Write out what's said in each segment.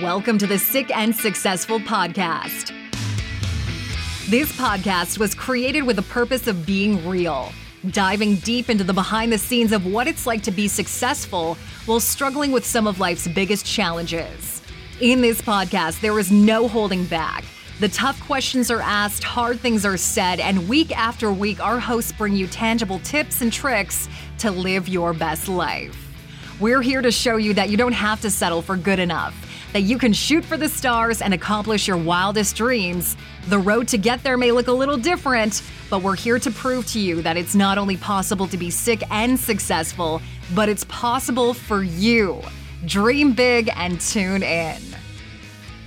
Welcome to the Sick and Successful Podcast. This podcast was created with the purpose of being real, diving deep into the behind the scenes of what it's like to be successful while struggling with some of life's biggest challenges. In this podcast, there is no holding back. The tough questions are asked, hard things are said, and week after week, our hosts bring you tangible tips and tricks to live your best life. We're here to show you that you don't have to settle for good enough that you can shoot for the stars and accomplish your wildest dreams. The road to get there may look a little different, but we're here to prove to you that it's not only possible to be sick and successful, but it's possible for you. Dream big and tune in.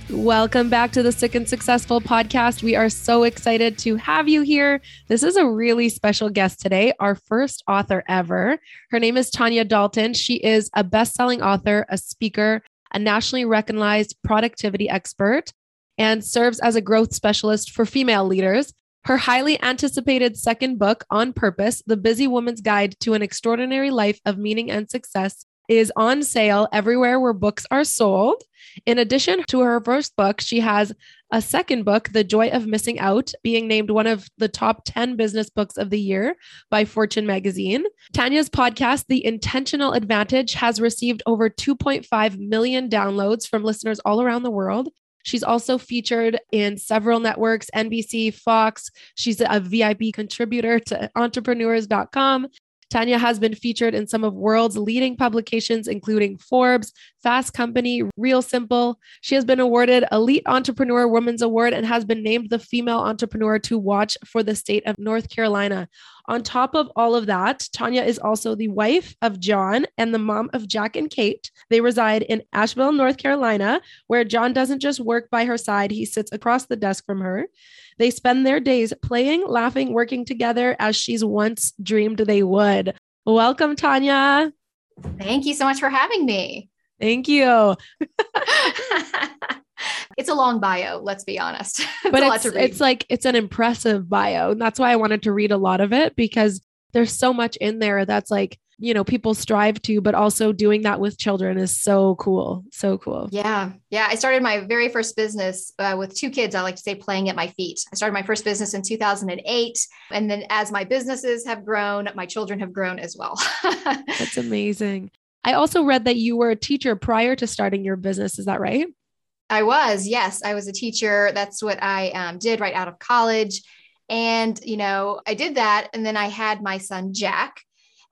Welcome back to the Sick and Successful podcast. We are so excited to have you here. This is a really special guest today, our first author ever. Her name is Tanya Dalton. She is a best selling author, a speaker, a nationally recognized productivity expert, and serves as a growth specialist for female leaders. Her highly anticipated second book, On Purpose The Busy Woman's Guide to an Extraordinary Life of Meaning and Success, is on sale everywhere where books are sold. In addition to her first book, she has a second book, The Joy of Missing Out, being named one of the top 10 business books of the year by Fortune magazine. Tanya's podcast, The Intentional Advantage, has received over 2.5 million downloads from listeners all around the world. She's also featured in several networks, NBC, Fox. She's a VIP contributor to entrepreneurs.com Tanya has been featured in some of world's leading publications, including Forbes, Fast Company, Real Simple. She has been awarded Elite Entrepreneur Women's Award and has been named the female entrepreneur to watch for the state of North Carolina. On top of all of that, Tanya is also the wife of John and the mom of Jack and Kate. They reside in Asheville, North Carolina, where John doesn't just work by her side, he sits across the desk from her. They spend their days playing, laughing, working together as she's once dreamed they would. Welcome, Tanya. Thank you so much for having me. Thank you. it's a long bio, let's be honest. it's but it's, it's like it's an impressive bio. And that's why I wanted to read a lot of it because there's so much in there that's like you know people strive to but also doing that with children is so cool so cool. Yeah yeah i started my very first business uh, with two kids i like to say playing at my feet. I started my first business in 2008 and then as my businesses have grown my children have grown as well. That's amazing. I also read that you were a teacher prior to starting your business is that right? I was yes i was a teacher. That's what i um, did right out of college. And you know i did that and then i had my son jack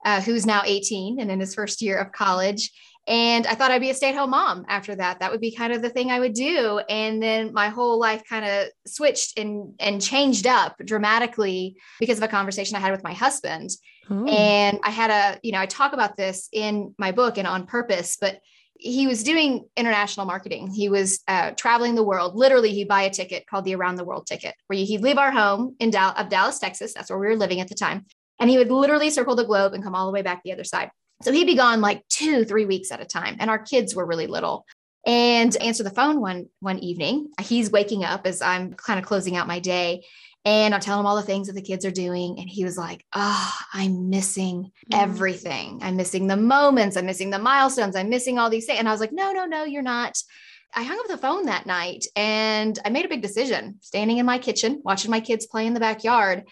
uh, who's now 18 and in his first year of college. And I thought I'd be a stay at home mom after that. That would be kind of the thing I would do. And then my whole life kind of switched and, and changed up dramatically because of a conversation I had with my husband. Ooh. And I had a, you know, I talk about this in my book and on purpose, but he was doing international marketing. He was uh, traveling the world. Literally, he'd buy a ticket called the Around the World ticket, where he'd leave our home in Dal- of Dallas, Texas. That's where we were living at the time. And he would literally circle the globe and come all the way back the other side. So he'd be gone like two, three weeks at a time. And our kids were really little. And answer the phone one one evening. He's waking up as I'm kind of closing out my day. And I'll tell him all the things that the kids are doing. And he was like, Oh, I'm missing mm. everything. I'm missing the moments. I'm missing the milestones. I'm missing all these things. And I was like, No, no, no, you're not. I hung up the phone that night and I made a big decision standing in my kitchen, watching my kids play in the backyard.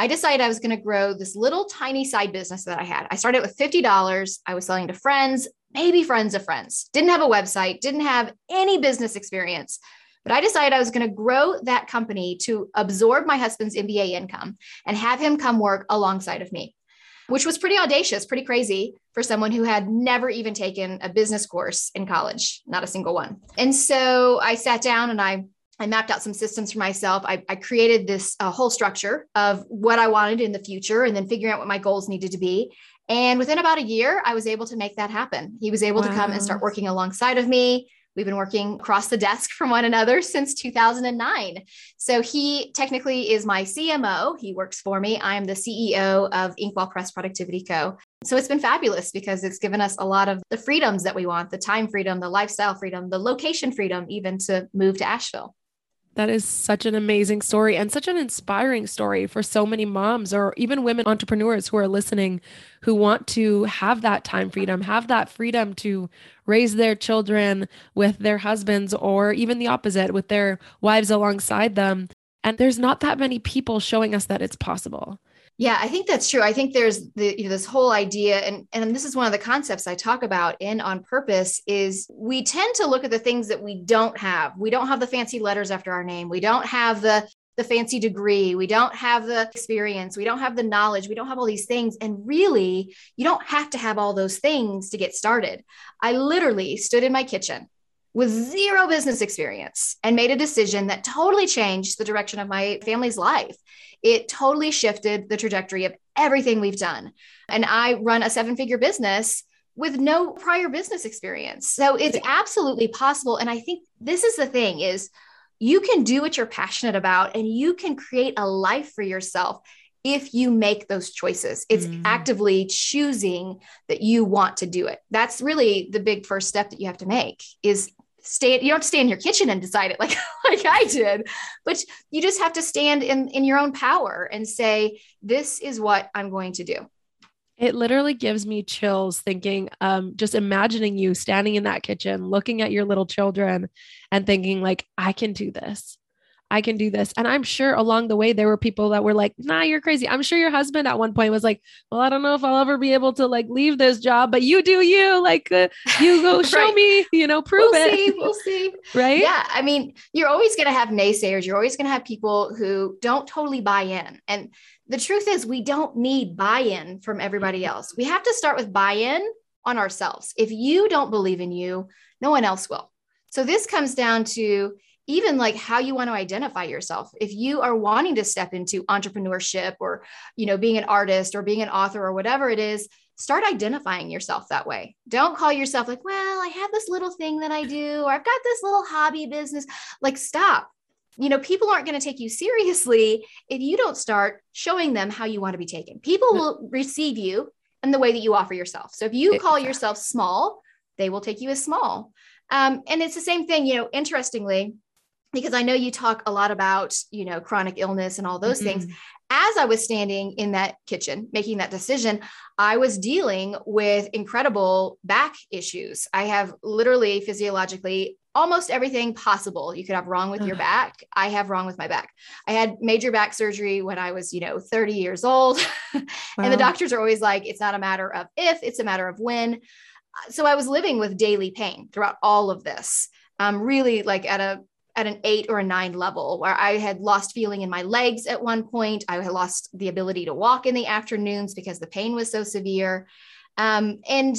I decided I was going to grow this little tiny side business that I had. I started with $50. I was selling to friends, maybe friends of friends. Didn't have a website, didn't have any business experience. But I decided I was going to grow that company to absorb my husband's MBA income and have him come work alongside of me, which was pretty audacious, pretty crazy for someone who had never even taken a business course in college, not a single one. And so I sat down and I I mapped out some systems for myself. I, I created this uh, whole structure of what I wanted in the future and then figuring out what my goals needed to be. And within about a year, I was able to make that happen. He was able wow. to come and start working alongside of me. We've been working across the desk from one another since 2009. So he technically is my CMO. He works for me. I am the CEO of Inkwell Press Productivity Co. So it's been fabulous because it's given us a lot of the freedoms that we want the time freedom, the lifestyle freedom, the location freedom, even to move to Asheville. That is such an amazing story and such an inspiring story for so many moms or even women entrepreneurs who are listening who want to have that time freedom, have that freedom to raise their children with their husbands or even the opposite with their wives alongside them. And there's not that many people showing us that it's possible. Yeah, I think that's true. I think there's the you know, this whole idea, and and this is one of the concepts I talk about in On Purpose is we tend to look at the things that we don't have. We don't have the fancy letters after our name. We don't have the the fancy degree. We don't have the experience. We don't have the knowledge. We don't have all these things. And really, you don't have to have all those things to get started. I literally stood in my kitchen with zero business experience and made a decision that totally changed the direction of my family's life it totally shifted the trajectory of everything we've done. And I run a seven figure business with no prior business experience. So it's absolutely possible. And I think this is the thing is you can do what you're passionate about and you can create a life for yourself if you make those choices. It's mm. actively choosing that you want to do it. That's really the big first step that you have to make is stay you don't have to stay in your kitchen and decide it like like I did but you just have to stand in in your own power and say this is what I'm going to do. It literally gives me chills thinking um just imagining you standing in that kitchen looking at your little children and thinking like I can do this I can do this. And I'm sure along the way, there were people that were like, nah, you're crazy. I'm sure your husband at one point was like, well, I don't know if I'll ever be able to like leave this job, but you do you. Like, uh, you go show right. me, you know, prove we'll it. See, we'll see. right. Yeah. I mean, you're always going to have naysayers. You're always going to have people who don't totally buy in. And the truth is, we don't need buy in from everybody else. We have to start with buy in on ourselves. If you don't believe in you, no one else will. So this comes down to even like how you want to identify yourself. If you are wanting to step into entrepreneurship or you know being an artist or being an author or whatever it is start identifying yourself that way. Don't call yourself like well i have this little thing that i do or i've got this little hobby business. Like stop. You know people aren't going to take you seriously if you don't start showing them how you want to be taken. People will receive you in the way that you offer yourself. So if you call yourself small they will take you as small. Um, and it's the same thing you know interestingly because I know you talk a lot about, you know, chronic illness and all those mm-hmm. things. As I was standing in that kitchen making that decision, I was dealing with incredible back issues. I have literally physiologically almost everything possible you could have wrong with your back. I have wrong with my back. I had major back surgery when I was, you know, 30 years old. wow. and the doctors are always like, it's not a matter of if, it's a matter of when. So I was living with daily pain throughout all of this. Um, really like at a at an eight or a nine level where I had lost feeling in my legs at one point. I had lost the ability to walk in the afternoons because the pain was so severe. Um, and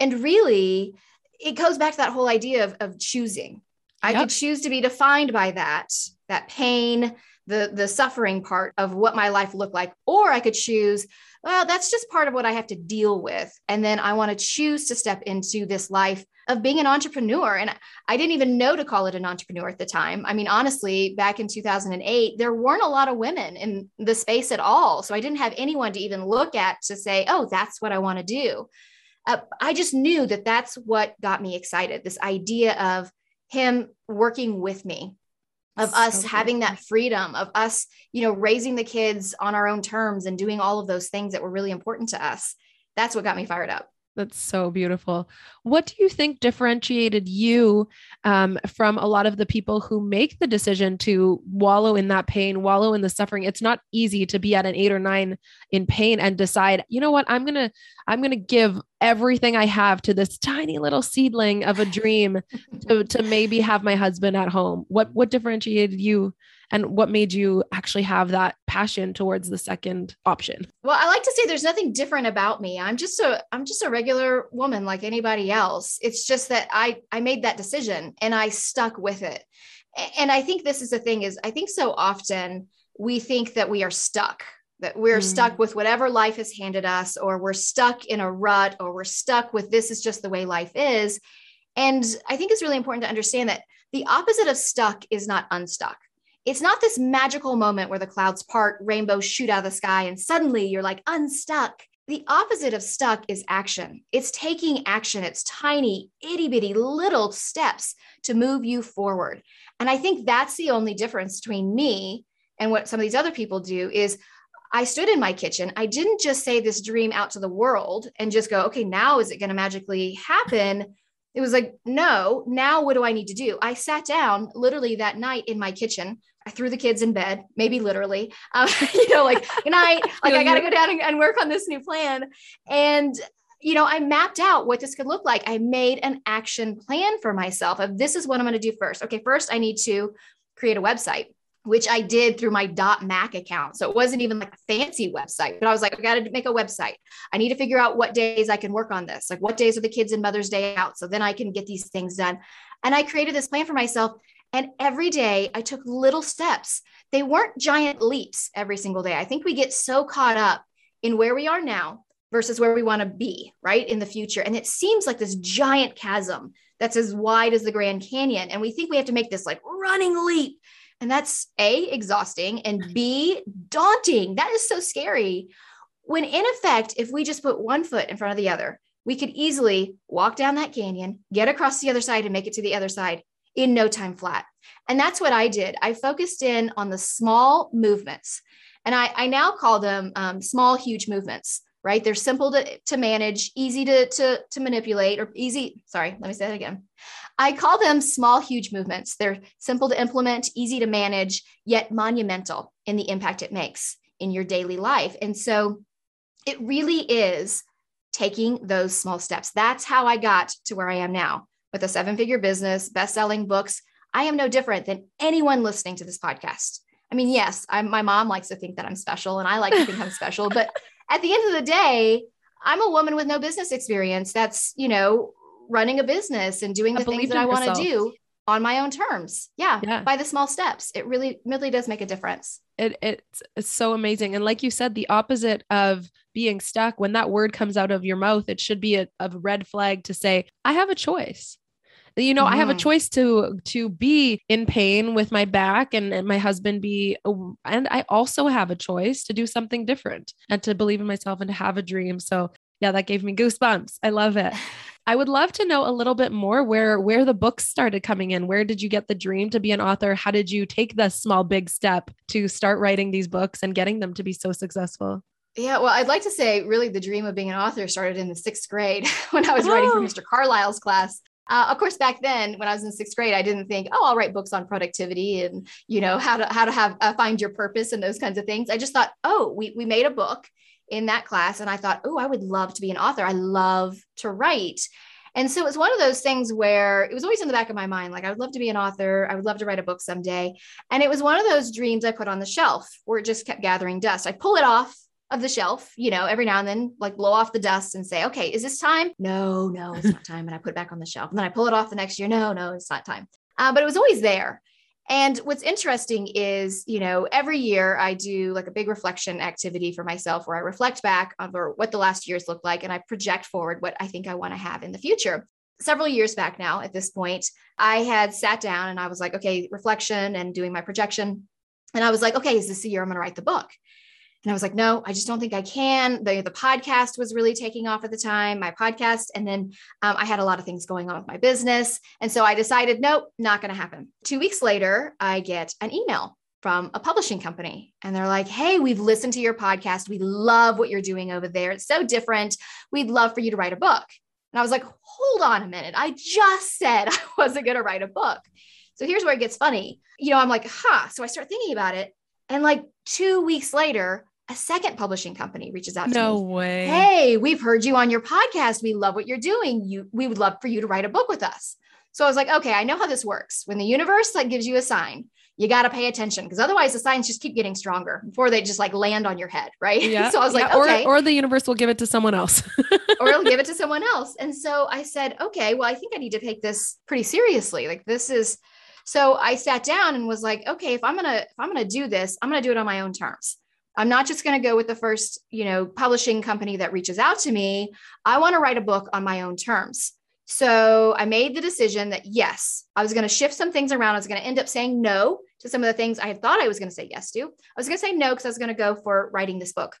and really it goes back to that whole idea of, of choosing. I yep. could choose to be defined by that, that pain, the the suffering part of what my life looked like, or I could choose well, that's just part of what I have to deal with. And then I want to choose to step into this life of being an entrepreneur. And I didn't even know to call it an entrepreneur at the time. I mean, honestly, back in 2008, there weren't a lot of women in the space at all. So I didn't have anyone to even look at to say, oh, that's what I want to do. Uh, I just knew that that's what got me excited this idea of him working with me of so us having that freedom of us you know raising the kids on our own terms and doing all of those things that were really important to us that's what got me fired up that's so beautiful. What do you think differentiated you um, from a lot of the people who make the decision to wallow in that pain, wallow in the suffering? It's not easy to be at an eight or nine in pain and decide, you know what, I'm gonna, I'm gonna give everything I have to this tiny little seedling of a dream to, to maybe have my husband at home. What what differentiated you and what made you actually have that passion towards the second option? Well i like to say there's nothing different about me. I'm just a i'm just a regular woman like anybody else. It's just that i i made that decision and i stuck with it. And i think this is the thing is i think so often we think that we are stuck that we're mm. stuck with whatever life has handed us or we're stuck in a rut or we're stuck with this is just the way life is. And i think it's really important to understand that the opposite of stuck is not unstuck it's not this magical moment where the clouds part, rainbows shoot out of the sky, and suddenly you're like unstuck. the opposite of stuck is action. It's taking action. It's tiny, itty bitty little steps to move you forward. And I think that's the only difference between me and what some of these other people do is I stood in my kitchen. I didn't just say this dream out to the world and just go, okay, now is it going to magically happen? It was like, no, now what do I need to do? I sat down literally that night in my kitchen. I threw the kids in bed, maybe literally, um, you know, like, good night. Like, I got to go down and, and work on this new plan. And, you know, I mapped out what this could look like. I made an action plan for myself of this is what I'm going to do first. Okay, first I need to create a website which I did through my dot .mac account. So it wasn't even like a fancy website, but I was like, I got to make a website. I need to figure out what days I can work on this. Like what days are the kids and Mother's Day out? So then I can get these things done. And I created this plan for myself. And every day I took little steps. They weren't giant leaps every single day. I think we get so caught up in where we are now versus where we want to be, right? In the future. And it seems like this giant chasm that's as wide as the Grand Canyon. And we think we have to make this like running leap and that's A, exhausting, and B, daunting. That is so scary. When in effect, if we just put one foot in front of the other, we could easily walk down that canyon, get across the other side, and make it to the other side in no time flat. And that's what I did. I focused in on the small movements, and I, I now call them um, small, huge movements. Right? They're simple to, to manage, easy to, to, to manipulate, or easy. Sorry, let me say that again. I call them small, huge movements. They're simple to implement, easy to manage, yet monumental in the impact it makes in your daily life. And so it really is taking those small steps. That's how I got to where I am now with a seven figure business, best selling books. I am no different than anyone listening to this podcast. I mean, yes, I'm, my mom likes to think that I'm special and I like to think I'm special, but at the end of the day, I'm a woman with no business experience that's, you know, running a business and doing the things that I want to do on my own terms. Yeah, yeah, By the small steps. It really, really does make a difference. It, it's, it's so amazing. And like you said, the opposite of being stuck, when that word comes out of your mouth, it should be a, a red flag to say, I have a choice you know mm-hmm. i have a mm-hmm. choice to to be in pain with my back and, and my husband be and i also have a choice to do something different and to believe in myself and to have a dream so yeah that gave me goosebumps i love it I would love to know a little bit more where where the books started coming in. Where did you get the dream to be an author? How did you take the small big step to start writing these books and getting them to be so successful? Yeah, well, I'd like to say really the dream of being an author started in the sixth grade when I was oh. writing for oh. Mr. Carlisle's class. Uh, of course, back then when I was in sixth grade, I didn't think, oh, I'll write books on productivity and you know how to how to have uh, find your purpose and those kinds of things. I just thought, oh, we we made a book in that class. And I thought, oh, I would love to be an author. I love to write. And so it was one of those things where it was always in the back of my mind like, I would love to be an author. I would love to write a book someday. And it was one of those dreams I put on the shelf where it just kept gathering dust. I pull it off of the shelf, you know, every now and then, like blow off the dust and say, okay, is this time? No, no, it's not time. And I put it back on the shelf. And then I pull it off the next year. No, no, it's not time. Uh, but it was always there. And what's interesting is, you know, every year I do like a big reflection activity for myself where I reflect back over what the last years look like and I project forward what I think I want to have in the future. Several years back now, at this point, I had sat down and I was like, okay, reflection and doing my projection. And I was like, okay, is this the year I'm going to write the book? And I was like, no, I just don't think I can. The, the podcast was really taking off at the time, my podcast. And then um, I had a lot of things going on with my business. And so I decided, nope, not going to happen. Two weeks later, I get an email from a publishing company. And they're like, hey, we've listened to your podcast. We love what you're doing over there. It's so different. We'd love for you to write a book. And I was like, hold on a minute. I just said I wasn't going to write a book. So here's where it gets funny. You know, I'm like, huh. So I start thinking about it. And like two weeks later, a second publishing company reaches out to no me. No way. Hey, we've heard you on your podcast. We love what you're doing. You we would love for you to write a book with us. So I was like, okay, I know how this works. When the universe like gives you a sign, you got to pay attention because otherwise the signs just keep getting stronger before they just like land on your head, right? Yeah. so I was yeah. like, okay. Or, or the universe will give it to someone else. or it'll give it to someone else. And so I said, okay, well, I think I need to take this pretty seriously. Like this is so I sat down and was like, okay, if I'm gonna if I'm gonna do this, I'm gonna do it on my own terms. I'm not just going to go with the first, you know, publishing company that reaches out to me. I want to write a book on my own terms. So I made the decision that yes, I was going to shift some things around. I was going to end up saying no to some of the things I had thought I was going to say yes to. I was going to say no because I was going to go for writing this book.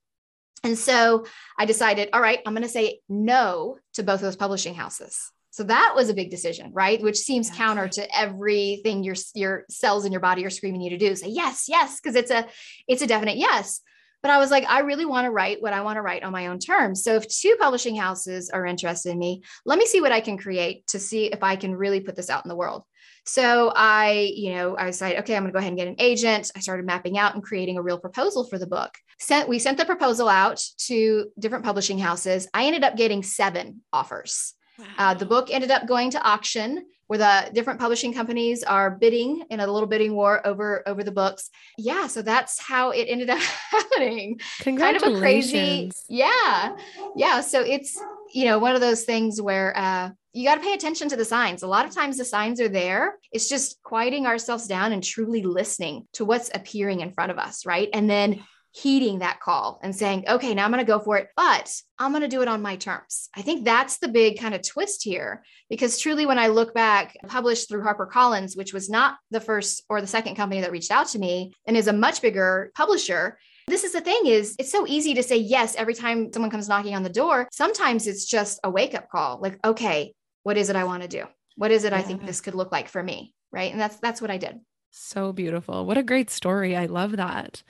And so I decided, all right, I'm going to say no to both those publishing houses. So that was a big decision, right? Which seems yeah. counter to everything your your cells in your body are screaming you to do. Say yes, yes, because it's a it's a definite yes. But I was like, I really want to write what I want to write on my own terms. So if two publishing houses are interested in me, let me see what I can create to see if I can really put this out in the world. So I, you know, I decided, okay, I'm going to go ahead and get an agent. I started mapping out and creating a real proposal for the book. Sent, we sent the proposal out to different publishing houses. I ended up getting seven offers. Wow. Uh, the book ended up going to auction where the different publishing companies are bidding in a little bidding war over over the books. Yeah, so that's how it ended up happening. Kind of a crazy, yeah, yeah. So it's you know one of those things where uh, you got to pay attention to the signs. A lot of times the signs are there. It's just quieting ourselves down and truly listening to what's appearing in front of us, right? And then heeding that call and saying, okay, now I'm going to go for it, but I'm going to do it on my terms. I think that's the big kind of twist here because truly, when I look back, published through HarperCollins, which was not the first or the second company that reached out to me and is a much bigger publisher. This is the thing is it's so easy to say yes every time someone comes knocking on the door. Sometimes it's just a wake up call like, okay, what is it I want to do? What is it yeah. I think this could look like for me? Right. And that's that's what I did. So beautiful. What a great story. I love that.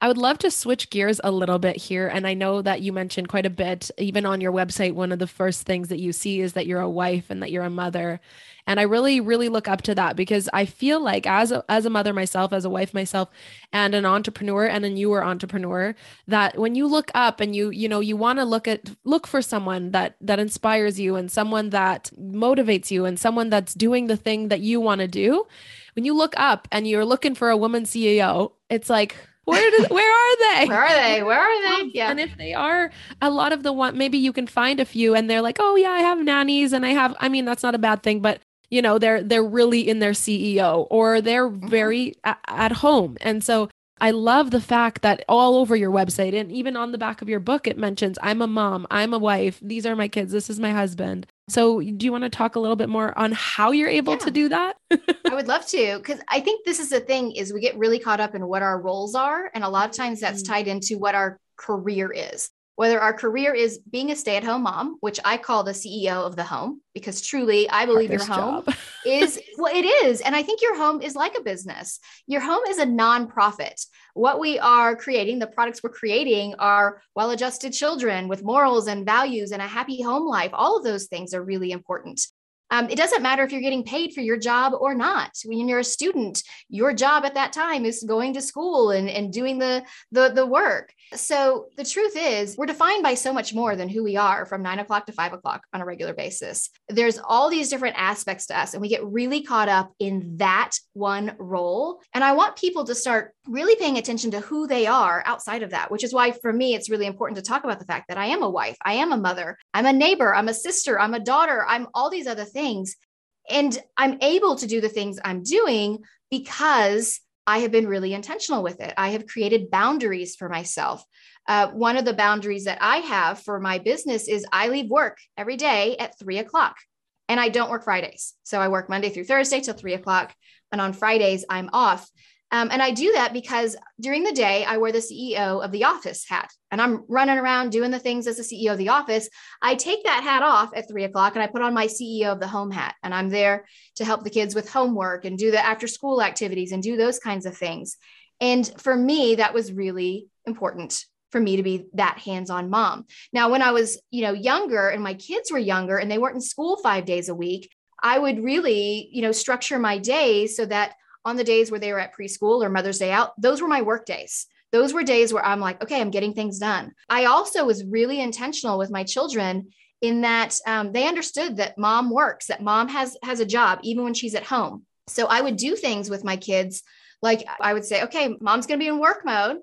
I would love to switch gears a little bit here. And I know that you mentioned quite a bit, even on your website, one of the first things that you see is that you're a wife and that you're a mother. And I really, really look up to that because I feel like as a, as a mother myself, as a wife myself, and an entrepreneur and a newer entrepreneur, that when you look up and you, you know, you want to look at, look for someone that, that inspires you and someone that motivates you and someone that's doing the thing that you want to do. When you look up and you're looking for a woman CEO, it's like, where do, where are they? Where are they? Where are they? Yeah. And if they are, a lot of the one maybe you can find a few and they're like, "Oh yeah, I have nannies and I have I mean, that's not a bad thing, but you know, they're they're really in their CEO or they're mm-hmm. very a- at home." And so I love the fact that all over your website and even on the back of your book, it mentions I'm a mom, I'm a wife, these are my kids, this is my husband. So, do you want to talk a little bit more on how you're able yeah. to do that? I would love to because I think this is the thing is we get really caught up in what our roles are and a lot of times that's mm-hmm. tied into what our career is whether our career is being a stay at home mom, which I call the CEO of the home, because truly I believe Hardest your home is, well, it is. And I think your home is like a business. Your home is a nonprofit. What we are creating, the products we're creating are well adjusted children with morals and values and a happy home life. All of those things are really important. Um, it doesn't matter if you're getting paid for your job or not. When you're a student, your job at that time is going to school and, and doing the, the, the work. So the truth is, we're defined by so much more than who we are from nine o'clock to five o'clock on a regular basis. There's all these different aspects to us, and we get really caught up in that one role. And I want people to start really paying attention to who they are outside of that, which is why for me, it's really important to talk about the fact that I am a wife, I am a mother, I'm a neighbor, I'm a sister, I'm a daughter, I'm all these other things. And I'm able to do the things I'm doing because I have been really intentional with it. I have created boundaries for myself. Uh, one of the boundaries that I have for my business is I leave work every day at three o'clock and I don't work Fridays. So I work Monday through Thursday till three o'clock. And on Fridays, I'm off. Um, and I do that because during the day, I wear the CEO of the office hat and I'm running around doing the things as the CEO of the office. I take that hat off at three o'clock and I put on my CEO of the home hat. And I'm there to help the kids with homework and do the after school activities and do those kinds of things. And for me, that was really important for me to be that hands-on mom. Now, when I was, you know, younger and my kids were younger and they weren't in school 5 days a week, I would really, you know, structure my day so that on the days where they were at preschool or Mother's Day out, those were my work days. Those were days where I'm like, okay, I'm getting things done. I also was really intentional with my children in that um, they understood that mom works, that mom has has a job even when she's at home. So I would do things with my kids, like I would say, okay, mom's going to be in work mode.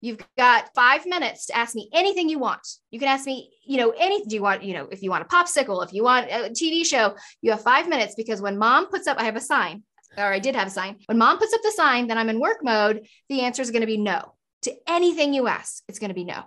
You've got five minutes to ask me anything you want. You can ask me, you know, anything. Do you want, you know, if you want a popsicle, if you want a TV show, you have five minutes because when mom puts up, I have a sign or I did have a sign. When mom puts up the sign that I'm in work mode, the answer is going to be no to anything you ask. It's going to be no.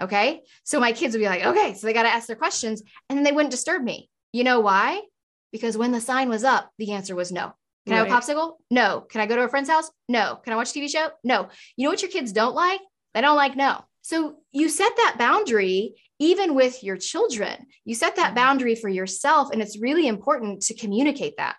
Okay. So my kids would be like, okay, so they got to ask their questions and then they wouldn't disturb me. You know why? Because when the sign was up, the answer was no. Can right. I have a popsicle? No. Can I go to a friend's house? No. Can I watch a TV show? No. You know what your kids don't like? They don't like no. So you set that boundary even with your children. You set that mm-hmm. boundary for yourself, and it's really important to communicate that.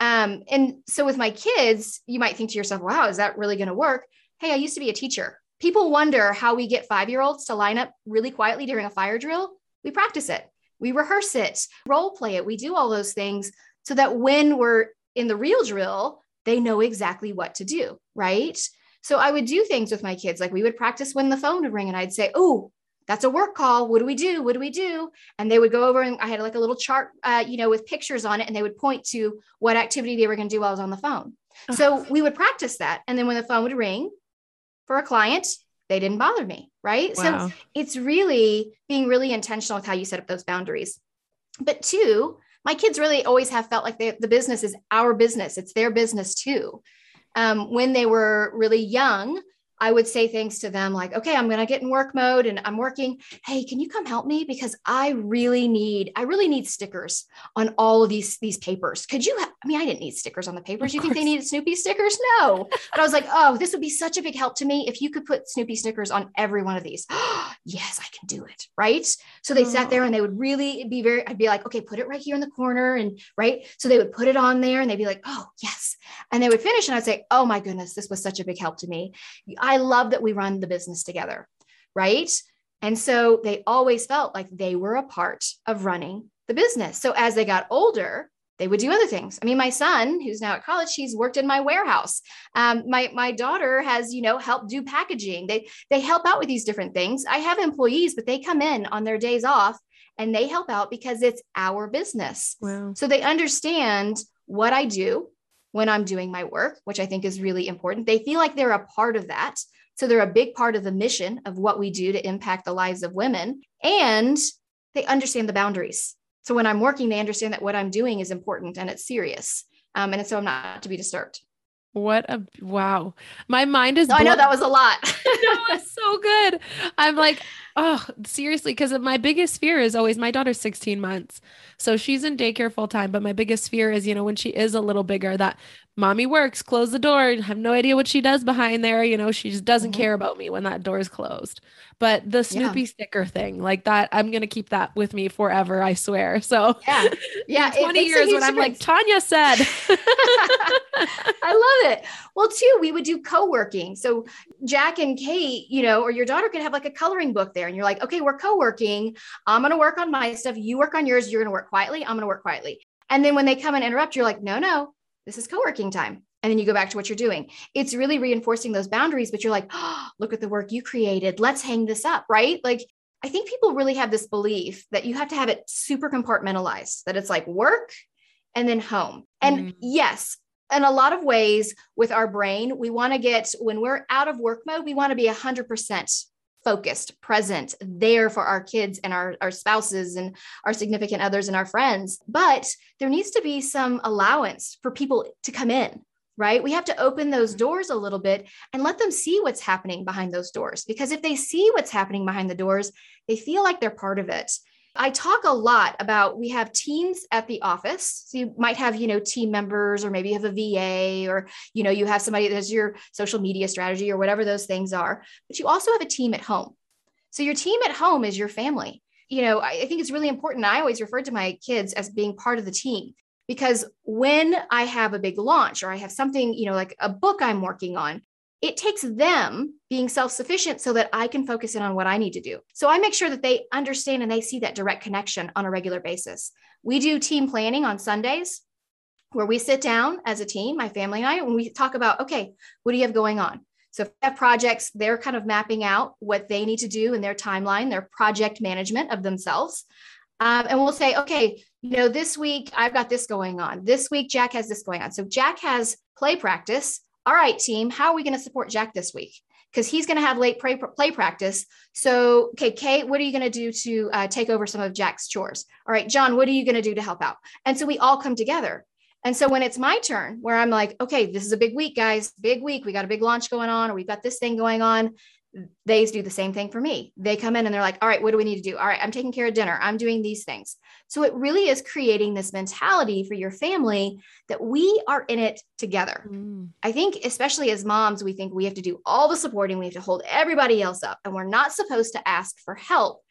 Um, and so with my kids, you might think to yourself, wow, is that really going to work? Hey, I used to be a teacher. People wonder how we get five year olds to line up really quietly during a fire drill. We practice it, we rehearse it, role play it, we do all those things so that when we're in the real drill, they know exactly what to do, right? So I would do things with my kids. Like we would practice when the phone would ring and I'd say, Oh, that's a work call. What do we do? What do we do? And they would go over and I had like a little chart, uh, you know, with pictures on it, and they would point to what activity they were going to do while I was on the phone. So we would practice that. And then when the phone would ring for a client, they didn't bother me. Right. Wow. So it's really being really intentional with how you set up those boundaries. But two, my kids really always have felt like they, the business is our business, it's their business too. Um, when they were really young, I would say things to them like, okay, I'm going to get in work mode and I'm working. Hey, can you come help me? Because I really need, I really need stickers on all of these, these papers. Could you, ha- I mean, I didn't need stickers on the papers. Of you course. think they needed Snoopy stickers? No. But I was like, oh, this would be such a big help to me if you could put Snoopy stickers on every one of these. yes, I can do it. Right. So they oh. sat there oh. and they would really be very, I'd be like, okay, put it right here in the corner. And right. So they would put it on there and they'd be like, oh, yes. And they would finish and I'd say, oh my goodness, this was such a big help to me. I love that we run the business together, right? And so they always felt like they were a part of running the business. So as they got older, they would do other things. I mean, my son, who's now at college, he's worked in my warehouse. Um, my my daughter has, you know, helped do packaging. They they help out with these different things. I have employees, but they come in on their days off and they help out because it's our business. Wow. So they understand what I do when I'm doing my work, which I think is really important. They feel like they're a part of that. So they're a big part of the mission of what we do to impact the lives of women. And they understand the boundaries. So when I'm working, they understand that what I'm doing is important and it's serious. Um, and so I'm not to be disturbed. What a wow. My mind is. No, I know that was a lot. that was so good. I'm like, oh, seriously, because my biggest fear is always my daughter's 16 months. So she's in daycare full time. But my biggest fear is, you know, when she is a little bigger, that mommy works, close the door, have no idea what she does behind there. You know, she just doesn't mm-hmm. care about me when that door is closed. But the Snoopy yeah. sticker thing, like that, I'm gonna keep that with me forever, I swear. So yeah, yeah, 20 years when I'm like, Tanya said. I love it. Well, too, we would do co-working. So Jack and Kate, you know, or your daughter could have like a coloring book there, and you're like, okay, we're co-working. I'm gonna work on my stuff. You work on yours. You're gonna work quietly. I'm gonna work quietly. And then when they come and interrupt, you're like, no, no, this is co-working time. And then you go back to what you're doing. It's really reinforcing those boundaries but you're like oh, look at the work you created. Let's hang this up right? Like i think people really have this belief that you have to have it super compartmentalized that it's like work and then home. And mm-hmm. yes in a lot of ways with our brain we want to get when we're out of work mode we want to be 100% focused, present, there for our kids and our, our spouses and our significant others and our friends. But there needs to be some allowance for people to come in, right? We have to open those doors a little bit and let them see what's happening behind those doors. Because if they see what's happening behind the doors, they feel like they're part of it. I talk a lot about we have teams at the office. So you might have, you know, team members, or maybe you have a VA, or, you know, you have somebody that that's your social media strategy or whatever those things are. But you also have a team at home. So your team at home is your family. You know, I think it's really important. I always refer to my kids as being part of the team because when I have a big launch or I have something, you know, like a book I'm working on, it takes them being self sufficient so that I can focus in on what I need to do. So I make sure that they understand and they see that direct connection on a regular basis. We do team planning on Sundays where we sit down as a team, my family and I, and we talk about, okay, what do you have going on? So if they have projects, they're kind of mapping out what they need to do in their timeline, their project management of themselves. Um, and we'll say, okay, you know, this week I've got this going on. This week Jack has this going on. So Jack has play practice all right, team, how are we going to support Jack this week? Because he's going to have late play, play practice. So, okay, Kate, what are you going to do to uh, take over some of Jack's chores? All right, John, what are you going to do to help out? And so we all come together. And so when it's my turn, where I'm like, okay, this is a big week, guys, big week. We got a big launch going on, or we've got this thing going on. They do the same thing for me. They come in and they're like, all right, what do we need to do? All right, I'm taking care of dinner. I'm doing these things. So it really is creating this mentality for your family that we are in it together. Mm. I think, especially as moms, we think we have to do all the supporting, we have to hold everybody else up, and we're not supposed to ask for help.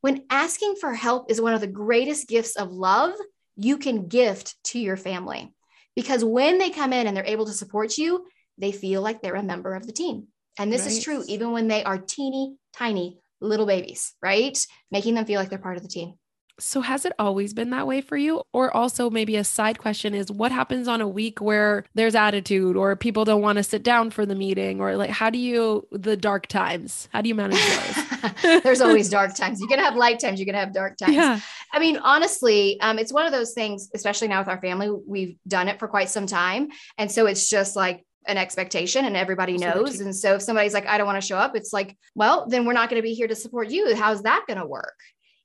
When asking for help is one of the greatest gifts of love you can gift to your family. Because when they come in and they're able to support you, they feel like they're a member of the team. And this right. is true even when they are teeny tiny little babies, right? Making them feel like they're part of the team. So, has it always been that way for you? Or also, maybe a side question is what happens on a week where there's attitude or people don't want to sit down for the meeting? Or, like, how do you, the dark times, how do you manage those? there's always dark times. You're going to have light times, you're going to have dark times. Yeah. I mean, honestly, um, it's one of those things, especially now with our family, we've done it for quite some time. And so it's just like, an expectation and everybody knows. And so if somebody's like, I don't want to show up, it's like, well, then we're not going to be here to support you. How's that going to work?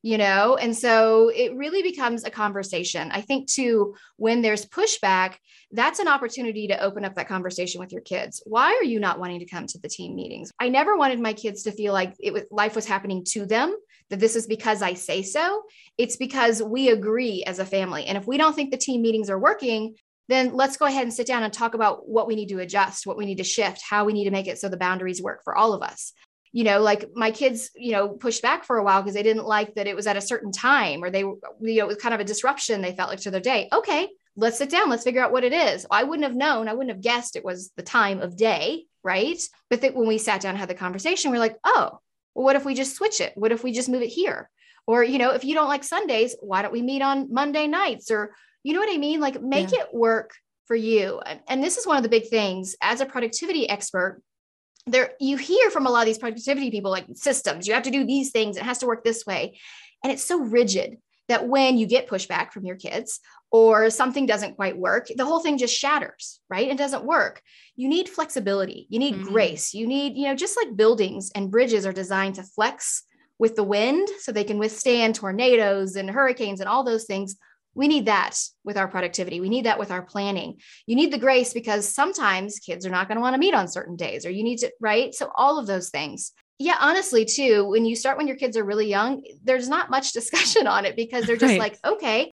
You know, and so it really becomes a conversation. I think too, when there's pushback, that's an opportunity to open up that conversation with your kids. Why are you not wanting to come to the team meetings? I never wanted my kids to feel like it was life was happening to them, that this is because I say so. It's because we agree as a family. And if we don't think the team meetings are working, then let's go ahead and sit down and talk about what we need to adjust, what we need to shift, how we need to make it so the boundaries work for all of us. You know, like my kids, you know, pushed back for a while because they didn't like that it was at a certain time or they, you know, it was kind of a disruption they felt like to their day. Okay, let's sit down, let's figure out what it is. I wouldn't have known, I wouldn't have guessed it was the time of day, right? But that when we sat down and had the conversation, we're like, oh, well, what if we just switch it? What if we just move it here? Or, you know, if you don't like Sundays, why don't we meet on Monday nights or you know what I mean? Like make yeah. it work for you. And this is one of the big things as a productivity expert. There, you hear from a lot of these productivity people like systems, you have to do these things, it has to work this way. And it's so rigid that when you get pushback from your kids or something doesn't quite work, the whole thing just shatters, right? It doesn't work. You need flexibility, you need mm-hmm. grace, you need, you know, just like buildings and bridges are designed to flex with the wind so they can withstand tornadoes and hurricanes and all those things we need that with our productivity. We need that with our planning. You need the grace because sometimes kids are not going to want to meet on certain days, or you need to, right? So, all of those things. Yeah, honestly, too, when you start when your kids are really young, there's not much discussion on it because they're just right. like, okay.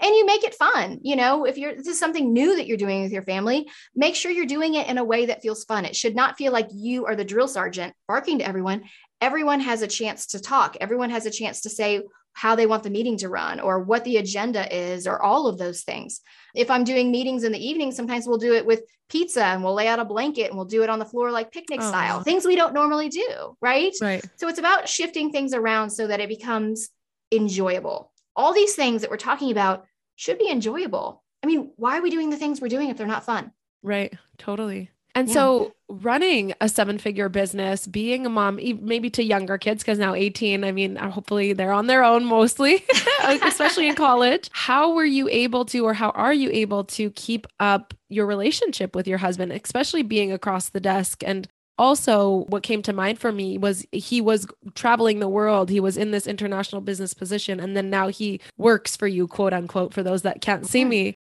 And you make it fun. You know, if you're, this is something new that you're doing with your family, make sure you're doing it in a way that feels fun. It should not feel like you are the drill sergeant barking to everyone. Everyone has a chance to talk, everyone has a chance to say, how they want the meeting to run or what the agenda is or all of those things. If I'm doing meetings in the evening, sometimes we'll do it with pizza and we'll lay out a blanket and we'll do it on the floor like picnic oh. style, things we don't normally do, right? Right. So it's about shifting things around so that it becomes enjoyable. All these things that we're talking about should be enjoyable. I mean, why are we doing the things we're doing if they're not fun? Right. Totally. And yeah. so, running a seven figure business, being a mom, maybe to younger kids, because now 18, I mean, uh, hopefully they're on their own mostly, especially in college. How were you able to, or how are you able to keep up your relationship with your husband, especially being across the desk? And also, what came to mind for me was he was traveling the world. He was in this international business position. And then now he works for you, quote unquote, for those that can't see me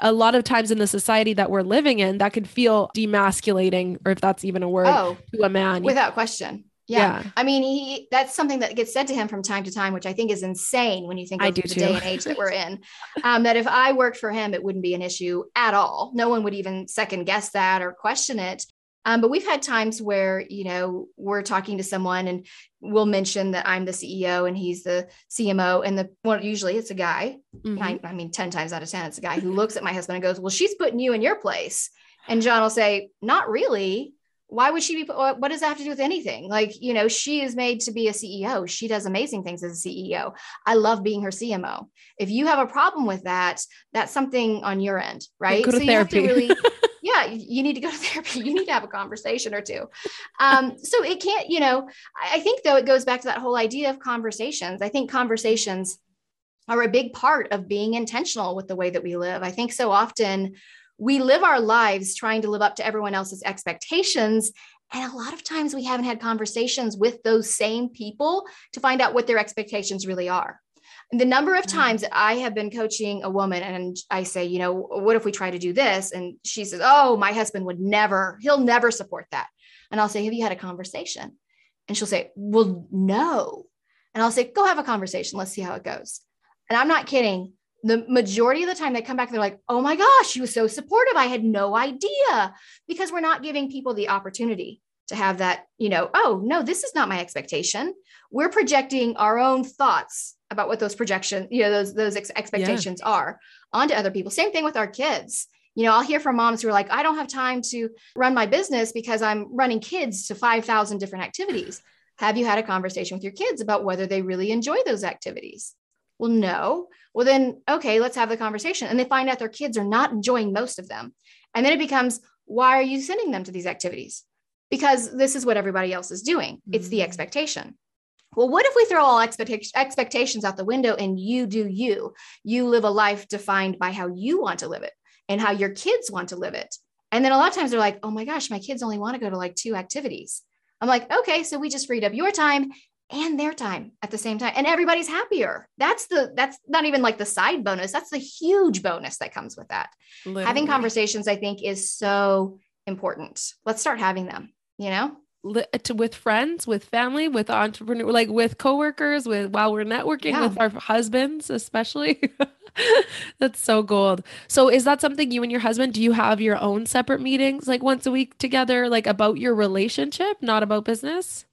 a lot of times in the society that we're living in, that could feel demasculating, or if that's even a word, oh, to a man. Without question. Yeah. yeah. I mean, he that's something that gets said to him from time to time, which I think is insane when you think of the too. day and age that we're in. Um, that if I worked for him, it wouldn't be an issue at all. No one would even second guess that or question it. Um, but we've had times where, you know, we're talking to someone and we'll mention that I'm the CEO and he's the CMO. And the well, usually it's a guy. Mm-hmm. I, I mean, 10 times out of 10, it's a guy who looks at my husband and goes, Well, she's putting you in your place. And John will say, Not really. Why would she be? What does that have to do with anything? Like, you know, she is made to be a CEO. She does amazing things as a CEO. I love being her CMO. If you have a problem with that, that's something on your end, right? Go to so therapy. you have to really yeah, you need to go to therapy. You need to have a conversation or two. Um, so it can't, you know, I think though it goes back to that whole idea of conversations. I think conversations are a big part of being intentional with the way that we live. I think so often we live our lives trying to live up to everyone else's expectations. And a lot of times we haven't had conversations with those same people to find out what their expectations really are the number of mm-hmm. times that I have been coaching a woman and I say, you know, what if we try to do this? And she says, oh, my husband would never, he'll never support that. And I'll say, have you had a conversation? And she'll say, Well, no. And I'll say, Go have a conversation. Let's see how it goes. And I'm not kidding. The majority of the time they come back, they're like, Oh my gosh, she was so supportive. I had no idea because we're not giving people the opportunity to have that, you know, oh, no, this is not my expectation. We're projecting our own thoughts about what those projections, you know, those those ex- expectations yeah. are onto other people. Same thing with our kids. You know, I'll hear from moms who are like, I don't have time to run my business because I'm running kids to 5,000 different activities. Have you had a conversation with your kids about whether they really enjoy those activities? Well, no. Well, then, okay, let's have the conversation. And they find out their kids are not enjoying most of them. And then it becomes, why are you sending them to these activities? Because this is what everybody else is doing. It's the mm. expectation. Well, what if we throw all expectations out the window and you do you? You live a life defined by how you want to live it and how your kids want to live it. And then a lot of times they're like, oh my gosh, my kids only want to go to like two activities. I'm like, okay, so we just freed up your time and their time at the same time and everybody's happier that's the that's not even like the side bonus that's the huge bonus that comes with that Literally. having conversations i think is so important let's start having them you know with friends, with family, with entrepreneur, like with coworkers, with while we're networking yeah. with our husbands, especially. That's so gold. So is that something you and your husband do you have your own separate meetings like once a week together like about your relationship, not about business?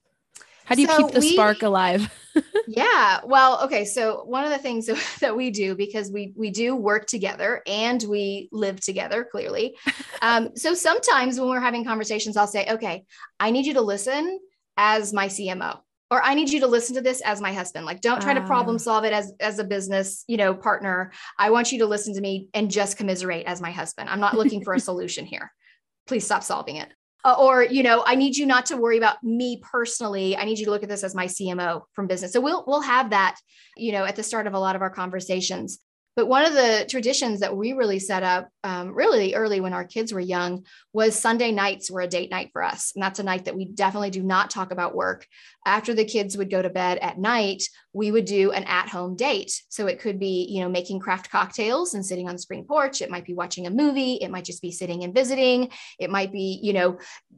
How do you so keep the we, spark alive? yeah. Well, okay. So one of the things that we do because we we do work together and we live together clearly. Um, so sometimes when we're having conversations, I'll say, "Okay, I need you to listen as my CMO." Or I need you to listen to this as my husband. Like, don't try uh, to problem ah. solve it as as a business, you know, partner. I want you to listen to me and just commiserate as my husband. I'm not looking for a solution here. Please stop solving it uh, or you know i need you not to worry about me personally i need you to look at this as my cmo from business so we'll we'll have that you know at the start of a lot of our conversations but one of the traditions that we really set up um, really early when our kids were young was Sunday nights were a date night for us. And that's a night that we definitely do not talk about work. After the kids would go to bed at night, we would do an at home date. So it could be, you know, making craft cocktails and sitting on the spring porch. It might be watching a movie. It might just be sitting and visiting. It might be, you know,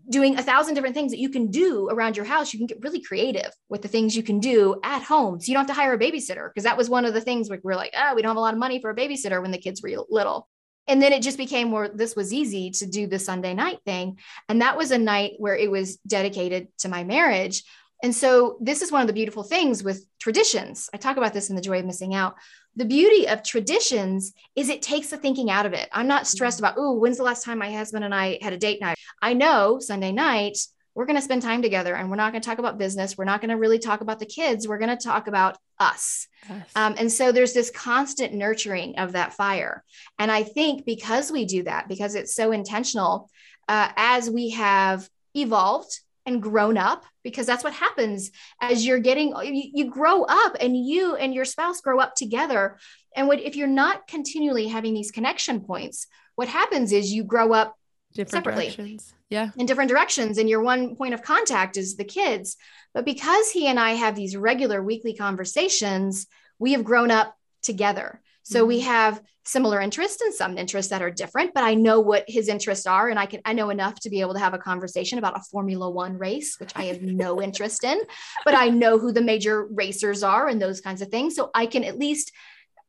doing a thousand different things that you can do around your house. You can get really creative with the things you can do at home. So you don't have to hire a babysitter because that was one of the things where we're like, oh, we don't have a lot of money for a babysitter when the kids were little. And then it just became more, this was easy to do the Sunday night thing. And that was a night where it was dedicated to my marriage. And so this is one of the beautiful things with traditions. I talk about this in The Joy of Missing Out. The beauty of traditions is it takes the thinking out of it. I'm not stressed about, oh, when's the last time my husband and I had a date night? I know Sunday night, we're going to spend time together and we're not going to talk about business. We're not going to really talk about the kids. We're going to talk about us. Yes. Um, and so there's this constant nurturing of that fire. And I think because we do that, because it's so intentional, uh, as we have evolved and grown up, because that's what happens as you're getting, you, you grow up and you and your spouse grow up together. And what, if you're not continually having these connection points, what happens is you grow up different separately. Directions. Yeah. In different directions. And your one point of contact is the kids. But because he and I have these regular weekly conversations, we have grown up together. So mm-hmm. we have similar interests and some interests that are different, but I know what his interests are. And I can, I know enough to be able to have a conversation about a Formula One race, which I have no interest in, but I know who the major racers are and those kinds of things. So I can at least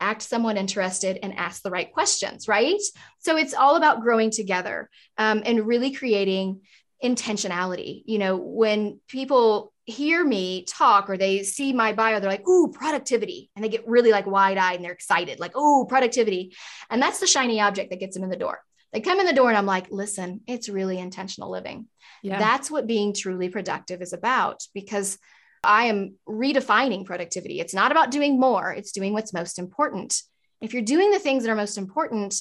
act someone interested and ask the right questions, right? So it's all about growing together um, and really creating intentionality. You know, when people hear me talk or they see my bio, they're like, ooh, productivity. And they get really like wide eyed and they're excited, like, ooh, productivity. And that's the shiny object that gets them in the door. They come in the door and I'm like, listen, it's really intentional living. Yeah. That's what being truly productive is about because I am redefining productivity. It's not about doing more, it's doing what's most important. If you're doing the things that are most important,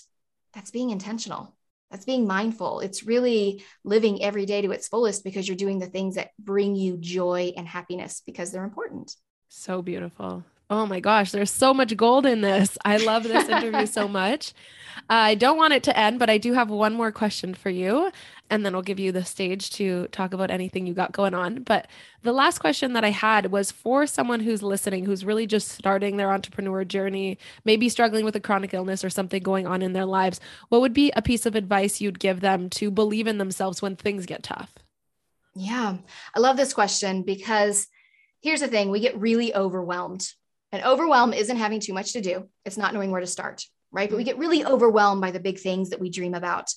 that's being intentional. That's being mindful. It's really living every day to its fullest because you're doing the things that bring you joy and happiness because they're important. So beautiful. Oh my gosh, there's so much gold in this. I love this interview so much. I don't want it to end, but I do have one more question for you. And then I'll give you the stage to talk about anything you got going on. But the last question that I had was for someone who's listening, who's really just starting their entrepreneur journey, maybe struggling with a chronic illness or something going on in their lives. What would be a piece of advice you'd give them to believe in themselves when things get tough? Yeah, I love this question because here's the thing we get really overwhelmed. And overwhelm isn't having too much to do, it's not knowing where to start, right? But we get really overwhelmed by the big things that we dream about.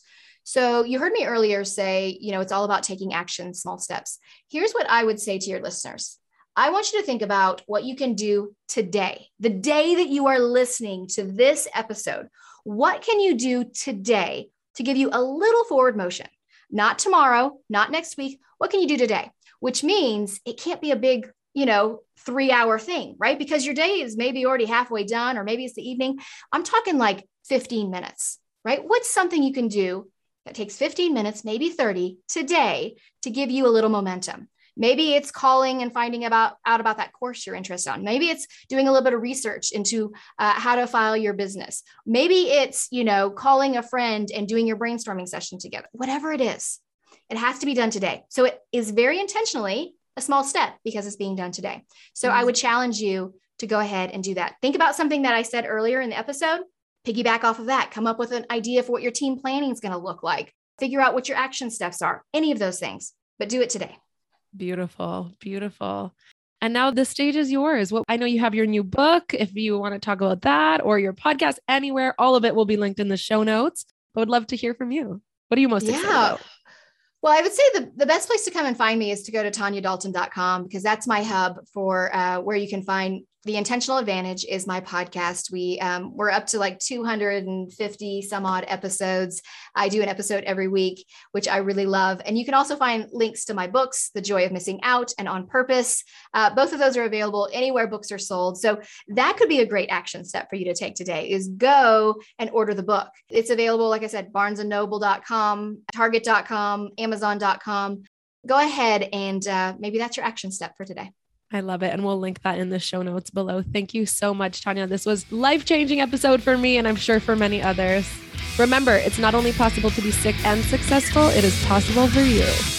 So you heard me earlier say, you know, it's all about taking action, small steps. Here's what I would say to your listeners I want you to think about what you can do today, the day that you are listening to this episode. What can you do today to give you a little forward motion? Not tomorrow, not next week. What can you do today? Which means it can't be a big, you know, three hour thing, right? Because your day is maybe already halfway done, or maybe it's the evening. I'm talking like 15 minutes, right? What's something you can do that takes 15 minutes, maybe 30 today to give you a little momentum? Maybe it's calling and finding about out about that course you're interested on. Maybe it's doing a little bit of research into uh, how to file your business. Maybe it's you know calling a friend and doing your brainstorming session together. Whatever it is, it has to be done today. So it is very intentionally a small step because it's being done today. So mm-hmm. I would challenge you to go ahead and do that. Think about something that I said earlier in the episode. Piggyback off of that. Come up with an idea for what your team planning is going to look like. Figure out what your action steps are. Any of those things, but do it today. Beautiful, beautiful. And now the stage is yours. What I know you have your new book. If you want to talk about that or your podcast anywhere, all of it will be linked in the show notes. I would love to hear from you. What are you most yeah. excited about? Well, I would say the, the best place to come and find me is to go to tanyadalton.com because that's my hub for uh, where you can find the intentional advantage is my podcast. We um, we're up to like 250 some odd episodes. I do an episode every week which i really love. And you can also find links to my books the joy of missing out and on purpose. Uh, both of those are available anywhere books are sold. So that could be a great action step for you to take today is go and order the book. It's available like i said barnesandnoble.com target.com amazon.com go ahead and uh, maybe that's your action step for today I love it. And we'll link that in the show notes below. Thank you so much, Tanya. This was life-changing episode for me and I'm sure for many others. Remember, it's not only possible to be sick and successful, it is possible for you.